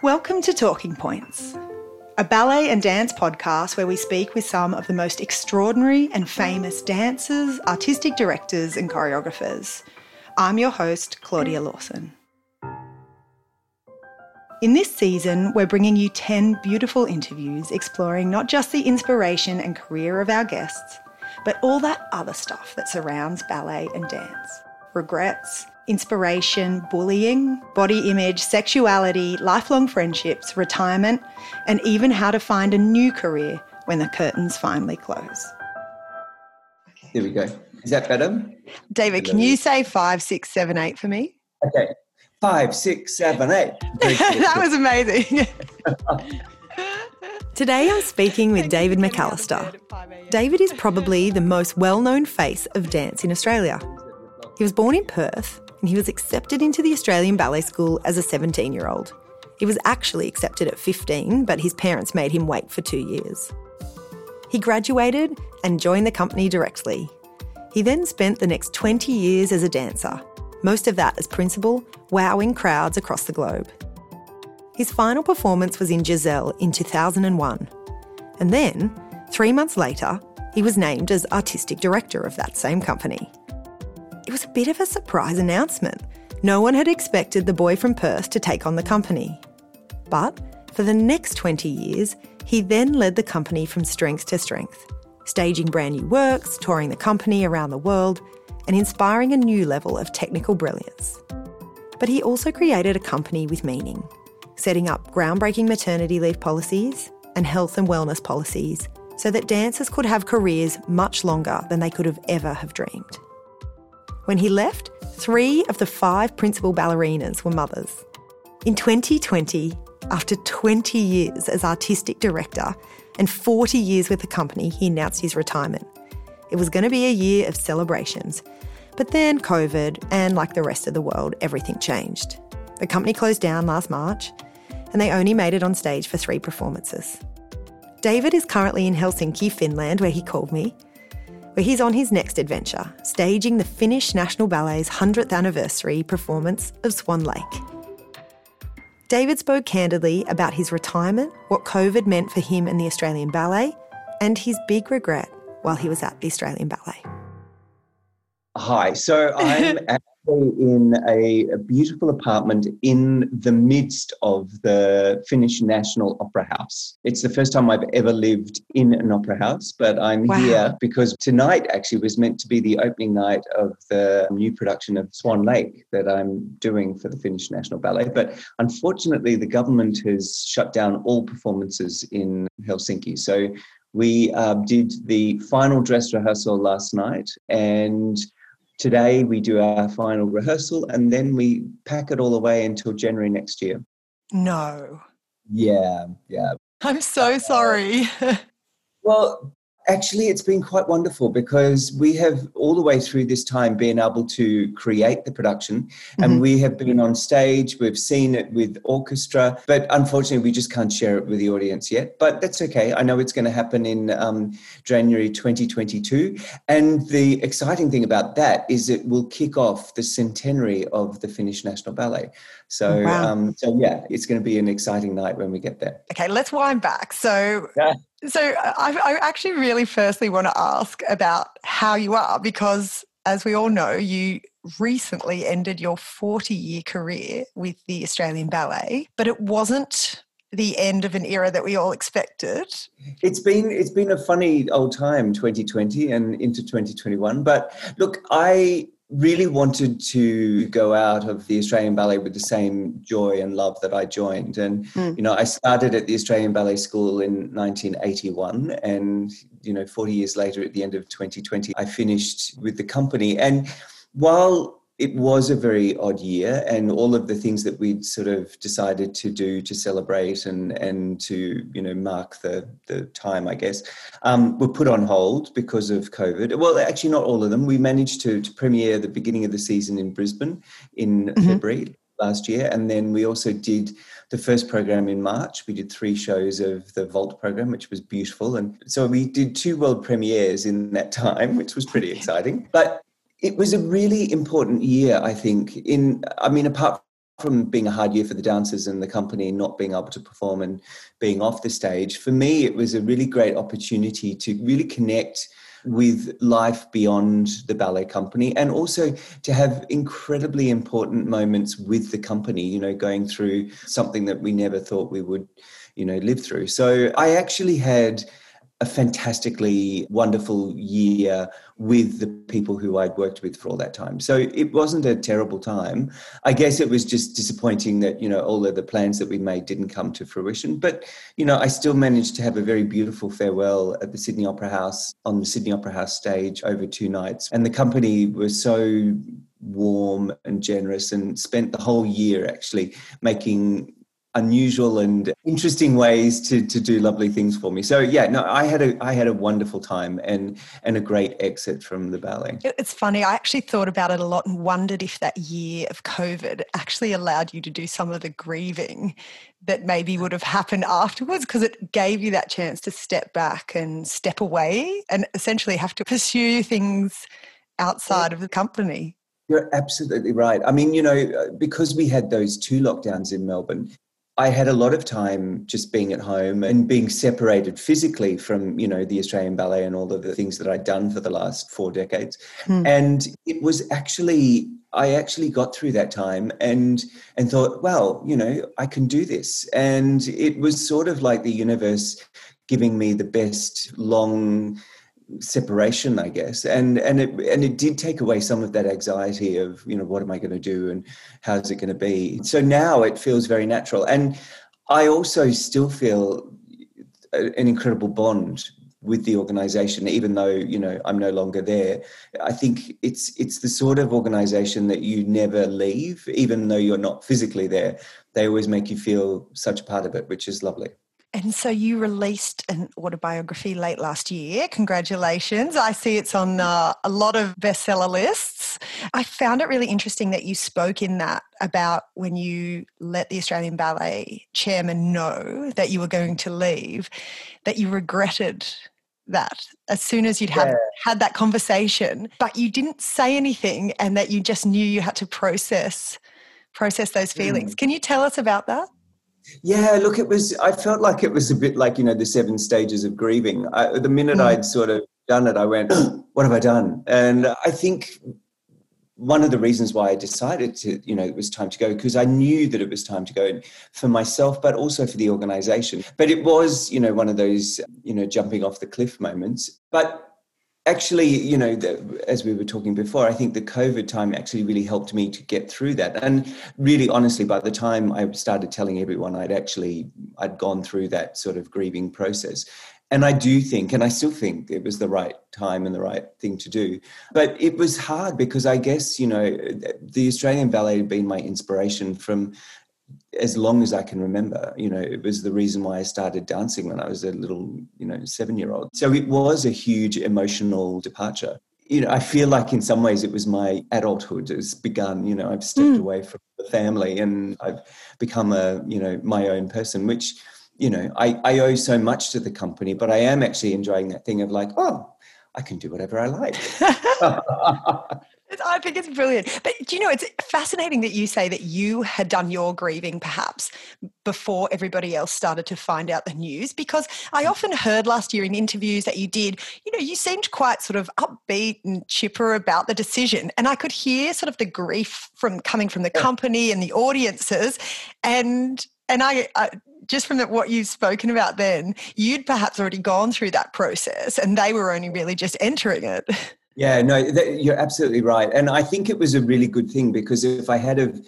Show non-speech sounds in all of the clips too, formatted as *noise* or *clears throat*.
Welcome to Talking Points, a ballet and dance podcast where we speak with some of the most extraordinary and famous dancers, artistic directors, and choreographers. I'm your host, Claudia Lawson. In this season, we're bringing you 10 beautiful interviews exploring not just the inspiration and career of our guests, but all that other stuff that surrounds ballet and dance regrets, inspiration, bullying, body image, sexuality, lifelong friendships, retirement, and even how to find a new career when the curtains finally close. There we go. Is that better? David, can you say five, six, seven, eight for me? Okay. Five, six, seven, eight. *laughs* that was amazing. Today I'm speaking with David McAllister. David is probably the most well known face of dance in Australia. He was born in Perth and he was accepted into the Australian Ballet School as a 17 year old. He was actually accepted at 15, but his parents made him wait for two years. He graduated and joined the company directly. He then spent the next 20 years as a dancer, most of that as principal, wowing crowds across the globe. His final performance was in Giselle in 2001. And then, three months later, he was named as artistic director of that same company. It was a bit of a surprise announcement. No one had expected the boy from Perth to take on the company. But for the next 20 years, he then led the company from strength to strength, staging brand new works, touring the company around the world, and inspiring a new level of technical brilliance. But he also created a company with meaning, setting up groundbreaking maternity leave policies and health and wellness policies so that dancers could have careers much longer than they could have ever have dreamed. When he left, three of the five principal ballerinas were mothers. In 2020, after 20 years as artistic director and 40 years with the company, he announced his retirement. It was going to be a year of celebrations. But then COVID, and like the rest of the world, everything changed. The company closed down last March, and they only made it on stage for three performances. David is currently in Helsinki, Finland, where he called me, where he's on his next adventure, staging the Finnish National Ballet's 100th anniversary performance of Swan Lake. David spoke candidly about his retirement, what COVID meant for him and the Australian Ballet, and his big regret while he was at the Australian Ballet. Hi, so I'm *laughs* actually in a, a, beautiful apartment in the midst of the Finnish National Opera House. It's the first time I've ever lived in an opera house, but I'm wow. here because tonight actually was meant to be the opening night of the new production of Swan Lake that I'm doing for the Finnish National Ballet. But unfortunately, the government has shut down all performances in Helsinki. So we uh, did the final dress rehearsal last night and Today we do our final rehearsal and then we pack it all away until January next year. No. Yeah, yeah. I'm so sorry. *laughs* well, actually, it's been quite wonderful because we have all the way through this time been able to create the production mm-hmm. and we have been on stage, we've seen it with orchestra, but unfortunately, we just can't share it with the audience yet. But that's okay. I know it's going to happen in um, January 2022. And the exciting thing about that is it will kick off the centenary of the Finnish National Ballet. So, wow. um, so yeah, it's going to be an exciting night when we get there. Okay, let's wind back. So, yeah. *laughs* So I, I actually really firstly want to ask about how you are because, as we all know, you recently ended your 40 year career with the Australian Ballet, but it wasn't the end of an era that we all expected. It's been it's been a funny old time 2020 and into 2021 but look I really wanted to go out of the Australian Ballet with the same joy and love that I joined. And, mm. you know, I started at the Australian Ballet School in 1981. And, you know, 40 years later, at the end of 2020, I finished with the company. And while it was a very odd year and all of the things that we'd sort of decided to do to celebrate and and to you know mark the the time i guess um, were put on hold because of covid. Well actually not all of them. We managed to, to premiere the beginning of the season in brisbane in mm-hmm. february last year and then we also did the first program in march. We did three shows of the Volt program which was beautiful and so we did two world premieres in that *laughs* time which was pretty exciting. But it was a really important year, I think. In, I mean, apart from being a hard year for the dancers and the company not being able to perform and being off the stage, for me, it was a really great opportunity to really connect with life beyond the ballet company and also to have incredibly important moments with the company, you know, going through something that we never thought we would, you know, live through. So I actually had a fantastically wonderful year with the people who I'd worked with for all that time. So it wasn't a terrible time. I guess it was just disappointing that, you know, all of the plans that we made didn't come to fruition. But, you know, I still managed to have a very beautiful farewell at the Sydney Opera House on the Sydney Opera House stage over two nights. And the company was so warm and generous and spent the whole year actually making unusual and interesting ways to to do lovely things for me. So yeah, no, I had a I had a wonderful time and and a great exit from the ballet. It's funny. I actually thought about it a lot and wondered if that year of COVID actually allowed you to do some of the grieving that maybe would have happened afterwards because it gave you that chance to step back and step away and essentially have to pursue things outside of the company. You're absolutely right. I mean, you know, because we had those two lockdowns in Melbourne, I had a lot of time just being at home and being separated physically from, you know, the Australian Ballet and all of the things that I'd done for the last four decades. Hmm. And it was actually I actually got through that time and and thought, well, you know, I can do this. And it was sort of like the universe giving me the best long separation i guess. And and it and it did take away some of that anxiety of you know what am i going to do and how's it going to be? So now it feels very natural. And i also still feel an incredible bond with the organization even though you know i'm no longer there. I think it's it's the sort of organization that you never leave even though you're not physically there. They always make you feel such a part of it which is lovely and so you released an autobiography late last year. Congratulations. I see it's on uh, a lot of bestseller lists. I found it really interesting that you spoke in that about when you let the Australian Ballet chairman know that you were going to leave, that you regretted that as soon as you'd had, yeah. had that conversation, but you didn't say anything and that you just knew you had to process process those feelings. Mm. Can you tell us about that? Yeah, look, it was. I felt like it was a bit like you know the seven stages of grieving. I, the minute mm. I'd sort of done it, I went, *clears throat* "What have I done?" And I think one of the reasons why I decided to, you know, it was time to go because I knew that it was time to go for myself, but also for the organization. But it was, you know, one of those, you know, jumping off the cliff moments. But actually, you know, the, as we were talking before, I think the COVID time actually really helped me to get through that. And really, honestly, by the time I started telling everyone, I'd actually I'd gone through that sort of grieving process. And I do think, and I still think it was the right time and the right thing to do. But it was hard because I guess, you know, the Australian Ballet had been my inspiration from as long as I can remember. You know, it was the reason why I started dancing when I was a little, you know, seven year old. So it was a huge emotional departure. You know, I feel like in some ways it was my adulthood has begun. You know, I've stepped mm. away from the family and I've become a, you know, my own person, which, you know, I, I owe so much to the company, but I am actually enjoying that thing of like, oh, I can do whatever I like. *laughs* *laughs* I think it's brilliant. But do you know, it's fascinating that you say that you had done your grieving perhaps before everybody else started to find out the news. Because I mm. often heard last year in interviews that you did, you know, you seemed quite sort of upbeat and chipper about the decision. And I could hear sort of the grief from coming from the company and the audiences. And and I, I just from the, what you've spoken about then, you'd perhaps already gone through that process and they were only really just entering it. *laughs* Yeah, no, that, you're absolutely right. And I think it was a really good thing because if I had have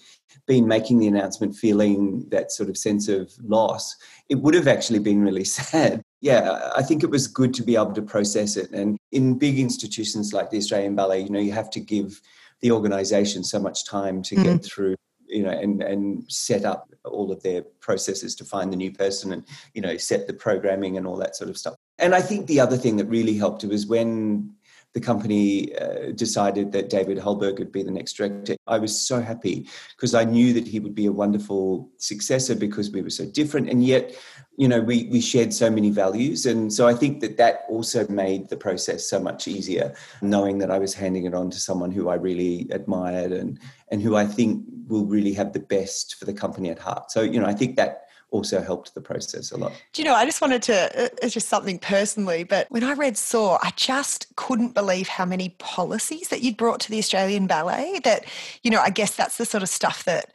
been making the announcement feeling that sort of sense of loss, it would have actually been really *laughs* sad. Yeah, I think it was good to be able to process it. And in big institutions like the Australian Ballet, you know, you have to give the organization so much time to mm. get through you know and and set up all of their processes to find the new person and you know set the programming and all that sort of stuff and i think the other thing that really helped was when the company uh, decided that David Hallberg would be the next director, I was so happy because I knew that he would be a wonderful successor because we were so different. And yet, you know, we, we shared so many values. And so I think that that also made the process so much easier, knowing that I was handing it on to someone who I really admired and, and who I think will really have the best for the company at heart. So, you know, I think that also helped the process a lot. Do you know, I just wanted to, uh, it's just something personally, but when I read Soar, I just couldn't believe how many policies that you'd brought to the Australian Ballet that, you know, I guess that's the sort of stuff that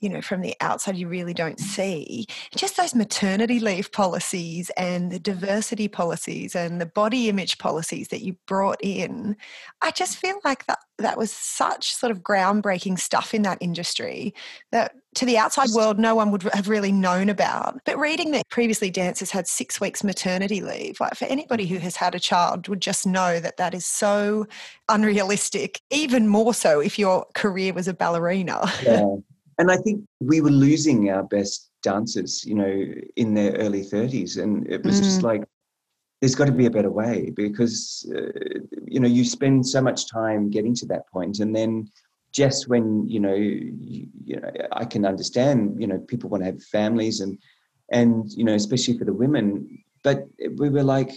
you know, from the outside you really don't see. Just those maternity leave policies and the diversity policies and the body image policies that you brought in. I just feel like that that was such sort of groundbreaking stuff in that industry that to the outside world no one would have really known about. But reading that previously dancers had 6 weeks maternity leave, like for anybody who has had a child would just know that that is so unrealistic, even more so if your career was a ballerina. Yeah and I think we were losing our best dancers, you know, in their early 30s. And it was mm. just like, there's got to be a better way because, uh, you know, you spend so much time getting to that point And then just when, you know, you, you know, I can understand, you know, people want to have families and, and, you know, especially for the women, but we were like,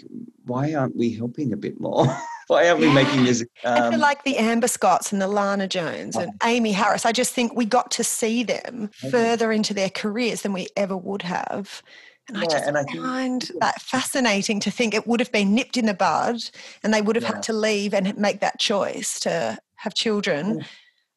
why aren't we helping a bit more? *laughs* why aren't we making this? Um, like the Amber Scotts and the Lana Jones and oh. Amy Harris, I just think we got to see them further into their careers than we ever would have. And yeah, I just and I find think, that fascinating to think it would have been nipped in the bud and they would have yeah. had to leave and make that choice to have children.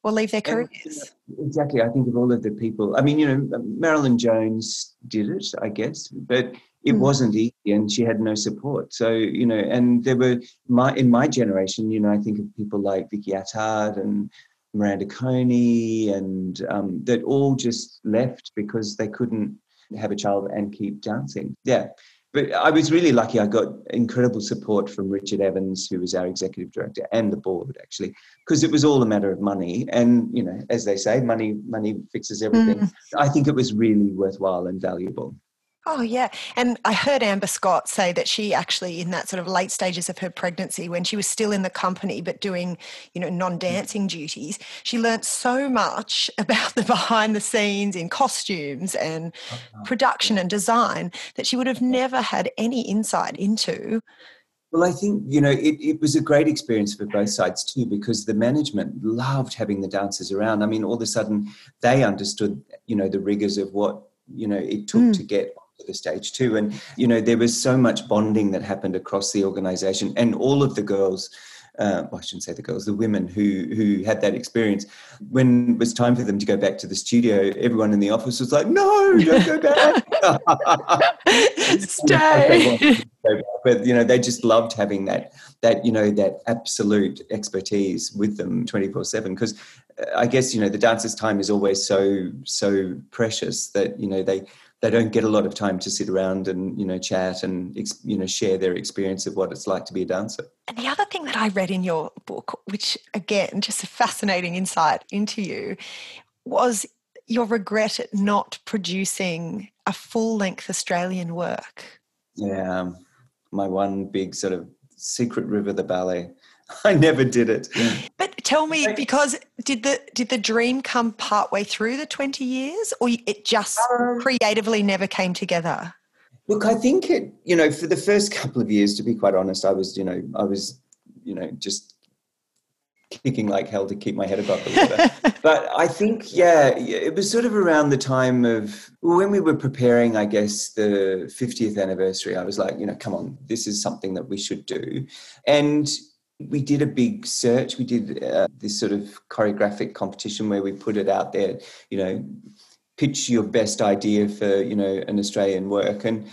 Or leave their careers. And, exactly. I think of all of the people. I mean, you know, Marilyn Jones did it, I guess, but it mm. wasn't easy and she had no support so you know and there were my in my generation you know i think of people like Vicki Attard and miranda coney and um, that all just left because they couldn't have a child and keep dancing yeah but I was really lucky. I got incredible support from Richard Evans, who was our executive director, and the board actually, because it was all a matter of money. And you know, as they say, money money fixes everything. Mm. I think it was really worthwhile and valuable. Oh, yeah. And I heard Amber Scott say that she actually, in that sort of late stages of her pregnancy, when she was still in the company but doing, you know, non dancing duties, she learnt so much *laughs* about the behind the scenes in costumes and uh-huh. production and design that she would have never had any insight into. Well, I think, you know, it, it was a great experience for both sides too, because the management loved having the dancers around. I mean, all of a sudden they understood, you know, the rigors of what, you know, it took mm. to get the stage too. And, you know, there was so much bonding that happened across the organization and all of the girls. Uh, well, I shouldn't say the girls, the women who who had that experience. When it was time for them to go back to the studio, everyone in the office was like, "No, don't go back, *laughs* *laughs* stay." but you know, they just loved having that that you know that absolute expertise with them twenty four seven. Because uh, I guess you know the dancers' time is always so so precious that you know they they don't get a lot of time to sit around and you know chat and you know share their experience of what it's like to be a dancer. And the other thing that I read in your book, which again just a fascinating insight into you, was your regret at not producing a full length Australian work. Yeah, um, my one big sort of secret river, the ballet. *laughs* I never did it. But tell me, because did the did the dream come partway through the twenty years, or it just um, creatively never came together? Look, I think it. You know, for the first couple of years, to be quite honest, I was, you know, I was, you know, just kicking like hell to keep my head above the water. *laughs* but I think, yeah, it was sort of around the time of when we were preparing, I guess, the 50th anniversary. I was like, you know, come on, this is something that we should do. And we did a big search. We did uh, this sort of choreographic competition where we put it out there, you know, pitch your best idea for, you know, an Australian work. And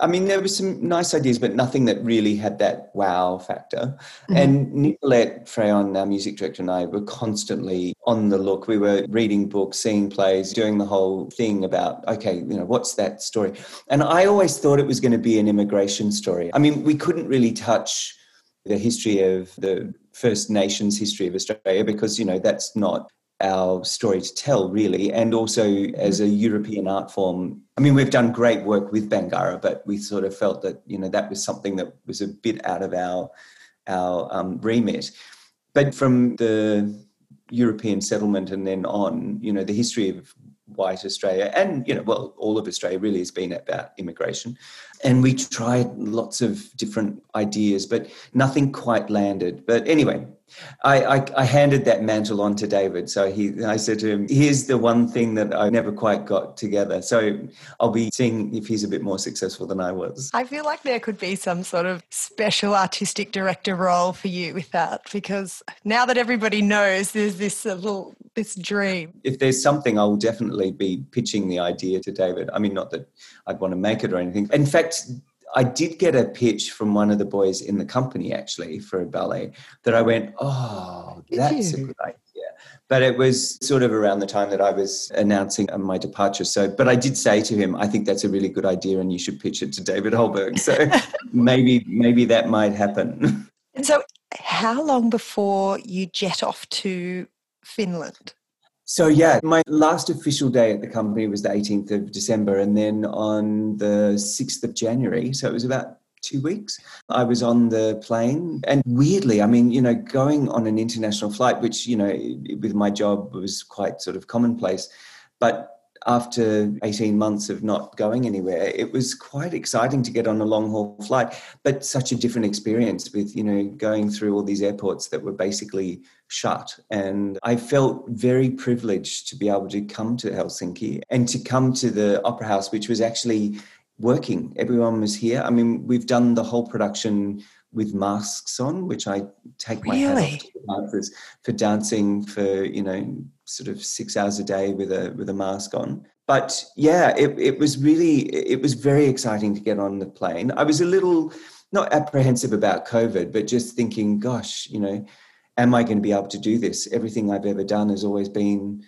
I mean, there were some nice ideas, but nothing that really had that wow factor. Mm-hmm. And Nicolette Fraillon, our music director, and I were constantly on the look. We were reading books, seeing plays, doing the whole thing about, okay, you know, what's that story? And I always thought it was going to be an immigration story. I mean, we couldn't really touch the history of the First Nations history of Australia because, you know, that's not our story to tell, really. And also as a European art form, I mean, we've done great work with Bangarra, but we sort of felt that, you know, that was something that was a bit out of our our um, remit. But from the European settlement and then on, you know, the history of white Australia and, you know, well, all of Australia really has been about immigration. And we tried lots of different ideas, but nothing quite landed. But anyway, I, I, I, handed that mantle on to David. So he, I said to him, "Here's the one thing that I never quite got together." So I'll be seeing if he's a bit more successful than I was. I feel like there could be some sort of special artistic director role for you with that, because now that everybody knows there's this little this dream. If there's something, I will definitely be pitching the idea to David. I mean, not that I'd want to make it or anything. In fact, I did get a pitch from one of the boys in the company actually for a ballet that I went, oh, that's a good idea. But it was sort of around the time that I was announcing uh, my departure. So, but I did say to him, I think that's a really good idea, and you should pitch it to David Hallberg. So *laughs* maybe maybe that might happen. And so, how long before you jet off to Finland? So yeah, my last official day at the company was the 18th of December, and then on the 6th of January, so it was about two weeks, I was on the plane. And weirdly, I mean, you know, going on an international flight, which you know, with my job was quite sort of commonplace, but after 18 months of not going anywhere, it was quite exciting to get on a long haul flight, but such a different experience with, you know, going through all these airports that were basically shut. And I felt very privileged to be able to come to Helsinki and to come to the Opera House, which was actually working. Everyone was here. I mean, we've done the whole production with masks on, which I take my really? hat off to for dancing for, you know, sort of six hours a day with a with a mask on. But yeah, it, it was really it was very exciting to get on the plane. I was a little not apprehensive about COVID, but just thinking, gosh, you know, am I going to be able to do this? Everything I've ever done has always been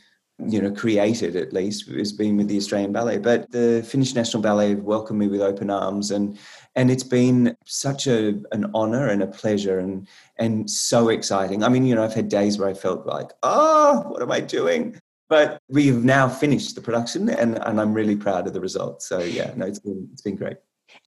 you know, created at least has been with the Australian Ballet. But the Finnish National Ballet have welcomed me with open arms, and and it's been such a an honour and a pleasure, and and so exciting. I mean, you know, I've had days where I felt like, oh, what am I doing? But we've now finished the production, and and I'm really proud of the results. So yeah, no, it's been it's been great.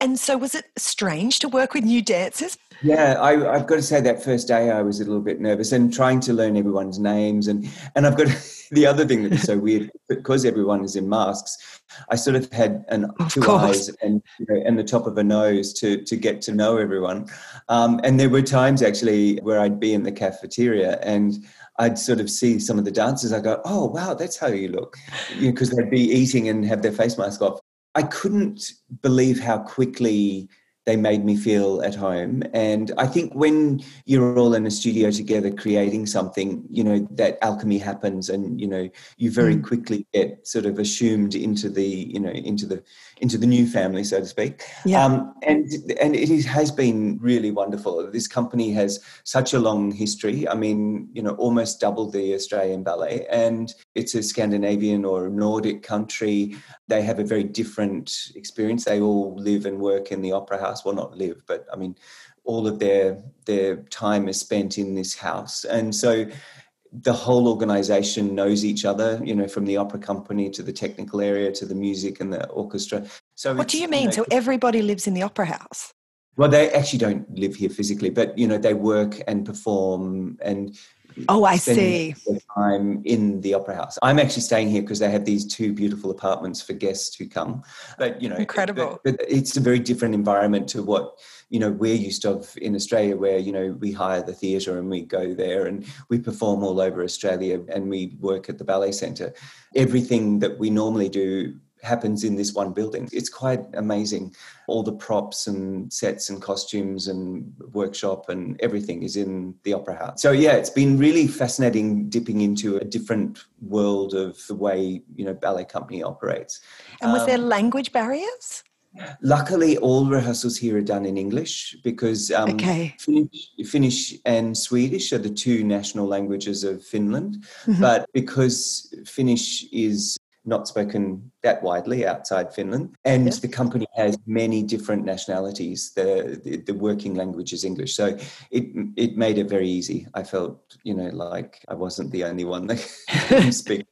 And so, was it strange to work with new dancers? Yeah, i I, have got to say that first day I was a little bit nervous and trying to learn everyone's names, and and I've got the other thing that's so weird because everyone is in masks. I sort of had an of two course. eyes and you know, and the top of a nose to to get to know everyone, um, and there were times actually where I'd be in the cafeteria and. I'd sort of see some of the dancers. I go, "Oh, wow, that's how you look," because you know, they'd be eating and have their face mask off. I couldn't believe how quickly they made me feel at home. And I think when you're all in a studio together creating something, you know, that alchemy happens and, you know, you very mm. quickly get sort of assumed into the, you know, into the into the new family, so to speak. Yeah. Um, and and it is, has been really wonderful. This company has such a long history. I mean, you know, almost double the Australian ballet, and it's a Scandinavian or Nordic country. They have a very different experience. They all live and work in the opera house. Well, not live, but I mean, all of their their time is spent in this house, and so the whole organization knows each other, you know, from the opera company to the technical area to the music and the orchestra. So what do you mean? You know, so everybody lives in the opera house? Well, they actually don't live here physically, but you know, they work and perform and Oh, I see. Time in the opera house. I'm actually staying here because they have these two beautiful apartments for guests who come. But you know, incredible. But, but it's a very different environment to what you know we're used to in Australia, where you know we hire the theatre and we go there and we perform all over Australia and we work at the ballet centre. Everything that we normally do happens in this one building. It's quite amazing. All the props and sets and costumes and workshop and everything is in the Opera House. So yeah, it's been really fascinating dipping into a different world of the way, you know, ballet company operates. And was um, there language barriers? Luckily, all rehearsals here are done in English because um, okay. Finnish, Finnish, and Swedish are the two national languages of Finland. Mm-hmm. But because Finnish is not spoken that widely outside Finland. And the company has many different nationalities. The, the, the working language is English, so it it made it very easy. I felt you know like I wasn't the only one that *laughs* speak.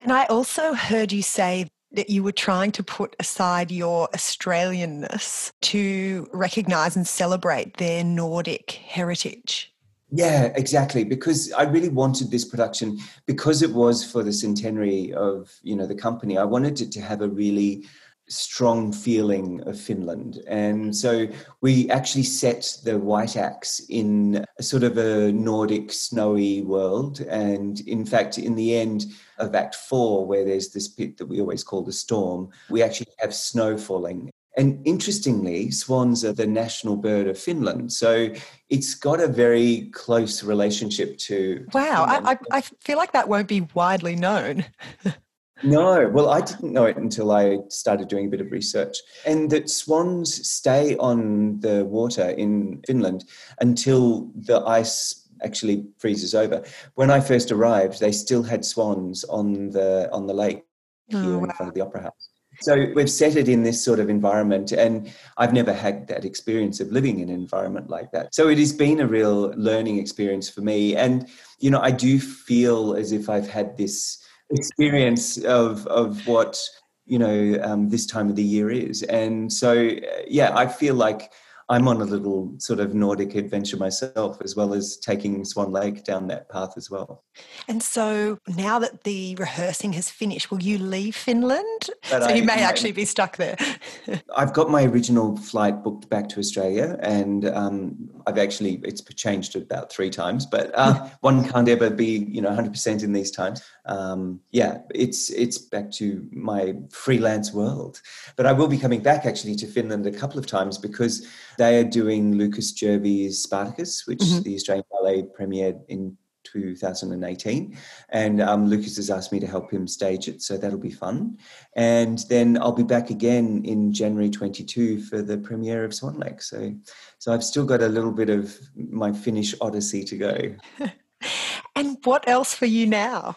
And I also heard you say that you were trying to put aside your Australianness to recognise and celebrate their Nordic heritage. Yeah, exactly. Because I really wanted this production because it was for the centenary of you know the company. I wanted it to have a really strong feeling of Finland. And so we actually set the White Acts in a sort of a Nordic snowy world. And in fact, in the end of Act Four, where there's this pit that we always call the storm, we actually have snow falling. And interestingly, swans are the national bird of Finland. So it's got a very close relationship to. Wow, I, I, feel like that won't be widely known. *laughs* No, well, I didn't know it until I started doing a bit of research. And that swans stay on the water in Finland until the ice actually freezes over. When I first arrived, they still had swans on the on the lake oh, here wow. in front of the opera house. So we've set it in this sort of environment, and I've never had that experience of living in an environment like that. So it has been a real learning experience for me. And, you know, I do feel as if I've had this experience of of what you know um, this time of the year is and so yeah i feel like I'm on a little sort of Nordic adventure myself, as well as taking Swan Lake down that path as well. And so now that the rehearsing has finished, will you leave Finland? But so I, you may actually be stuck there. *laughs* I've got my original flight booked back to Australia, and um, I've actually it's changed about three times, but uh, *laughs* one can't ever be you know 100% in these times. Um, yeah, it's it's back to my freelance world, but I will be coming back actually to Finland a couple of times because they are doing Lucas Jervies' Spartacus, which mm-hmm. the Australian Ballet premiered in 2018. And um, Lucas has asked me to help him stage it, so that'll be fun. And then I'll be back again in January 22 for the premiere of Swan Lake. So, so I've still got a little bit of my Finnish odyssey to go. *laughs* and what else for you now?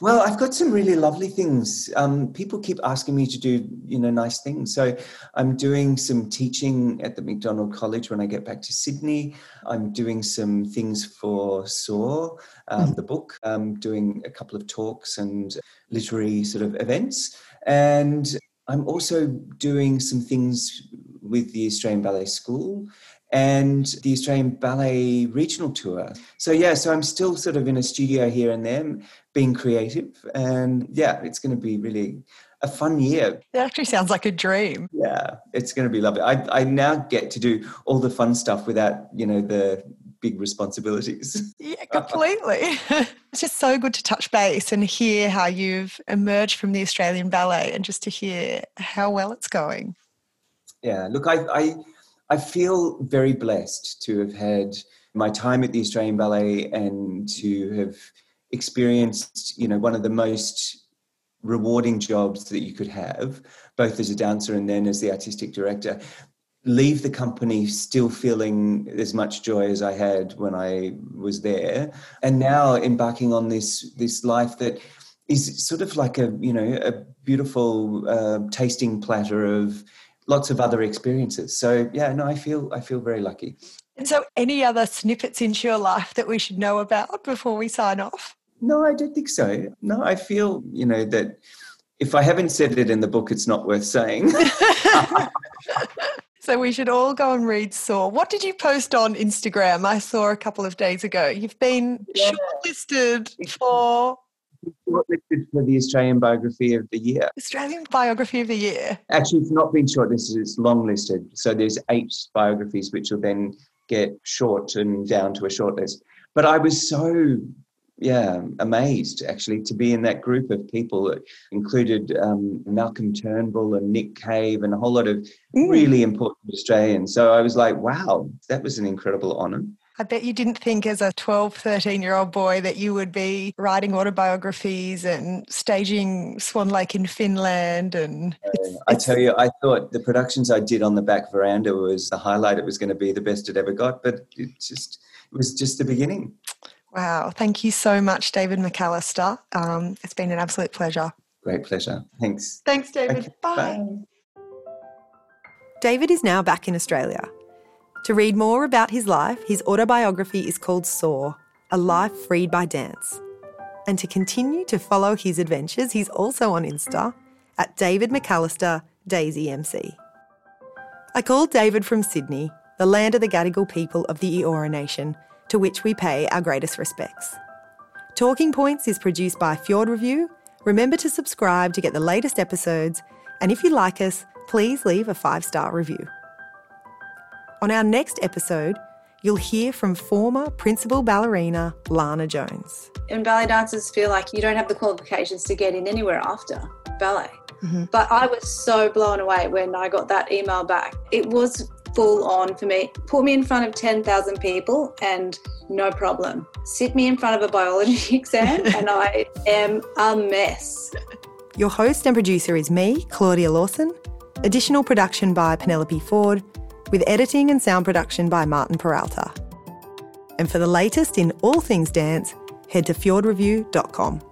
Well, I've got some really lovely things. Um, people keep asking me to do, you know, nice things. So I'm doing some teaching at the McDonald College when I get back to Sydney. I'm doing some things for SOAR, um, mm. the book. I'm doing a couple of talks and literary sort of events. And I'm also doing some things with the Australian Ballet School and the Australian Ballet Regional Tour. So, yeah, so I'm still sort of in a studio here and there, being creative. And yeah, it's going to be really a fun year. It actually sounds like a dream. Yeah, it's going to be lovely. I, I now get to do all the fun stuff without, you know, the big responsibilities. *laughs* Yeah, completely. *laughs* it's just so good to touch base and hear how you've emerged from the Australian Ballet and just to hear how well it's going. Yeah, look, I, I I feel very blessed to have had my time at the Australian Ballet and to have experienced, you know, one of the most rewarding jobs that you could have, both as a dancer and then as the artistic director. Leave the company still feeling as much joy as I had when I was there, and now embarking on this this life that is sort of like a you know a beautiful uh, tasting platter of lots of other experiences. So yeah, no, I feel I feel very lucky. And so, any other snippets into your life that we should know about before we sign off? No, I don't think so. No, I feel you know that if I haven't said it in the book, it's not worth saying. *laughs* *laughs* so we should all go and read Soar. What did you post on Instagram? I saw a couple of days ago. You've been yeah. shortlisted for shortlisted for the Australian Biography of the Year. Australian Biography of the Year. Actually, it's not been shortlisted; it's longlisted. So there's eight biographies, which will then get short and down to a shortlist. But I was so yeah, amazed actually to be in that group of people that included um, Malcolm Turnbull and Nick Cave and a whole lot of mm. really important Australians. So I was like, wow, that was an incredible honour. I bet you didn't think as a 12, 13 year old boy that you would be writing autobiographies and staging Swan Lake in Finland. And uh, I tell you, I thought the productions I did on the back veranda was the highlight. It was going to be the best it ever got, but it just it was just the beginning. Wow. Thank you so much, David McAllister. Um, it's been an absolute pleasure. Great pleasure. Thanks. Thanks, David. Okay. Bye. Bye. David is now back in Australia to read more about his life, his autobiography is called SOAR A Life Freed by Dance. And to continue to follow his adventures, he's also on Insta at David McAllister Daisy MC. I called David from Sydney, the land of the Gadigal people of the Eora Nation, to which we pay our greatest respects. Talking Points is produced by Fjord Review. Remember to subscribe to get the latest episodes, and if you like us, please leave a five star review. On our next episode, you'll hear from former principal ballerina Lana Jones. And ballet dancers feel like you don't have the qualifications to get in anywhere after ballet. Mm-hmm. But I was so blown away when I got that email back. It was full on for me. Put me in front of 10,000 people and no problem. Sit me in front of a biology *laughs* exam and I am a mess. Your host and producer is me, Claudia Lawson. Additional production by Penelope Ford, with editing and sound production by Martin Peralta. And for the latest in all things dance, head to fjordreview.com.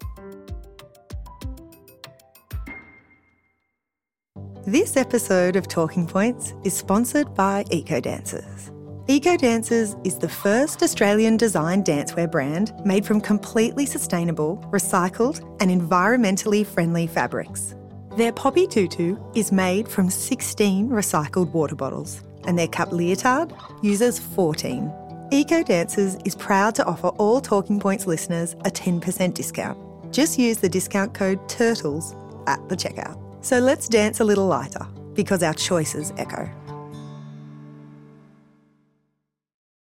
This episode of Talking Points is sponsored by Eco Dancers. Eco Dancers is the first Australian designed dancewear brand made from completely sustainable, recycled, and environmentally friendly fabrics. Their poppy tutu is made from 16 recycled water bottles, and their cup leotard uses 14. Eco Dancers is proud to offer all Talking Points listeners a 10% discount. Just use the discount code TURTLES at the checkout. So let's dance a little lighter because our choices echo.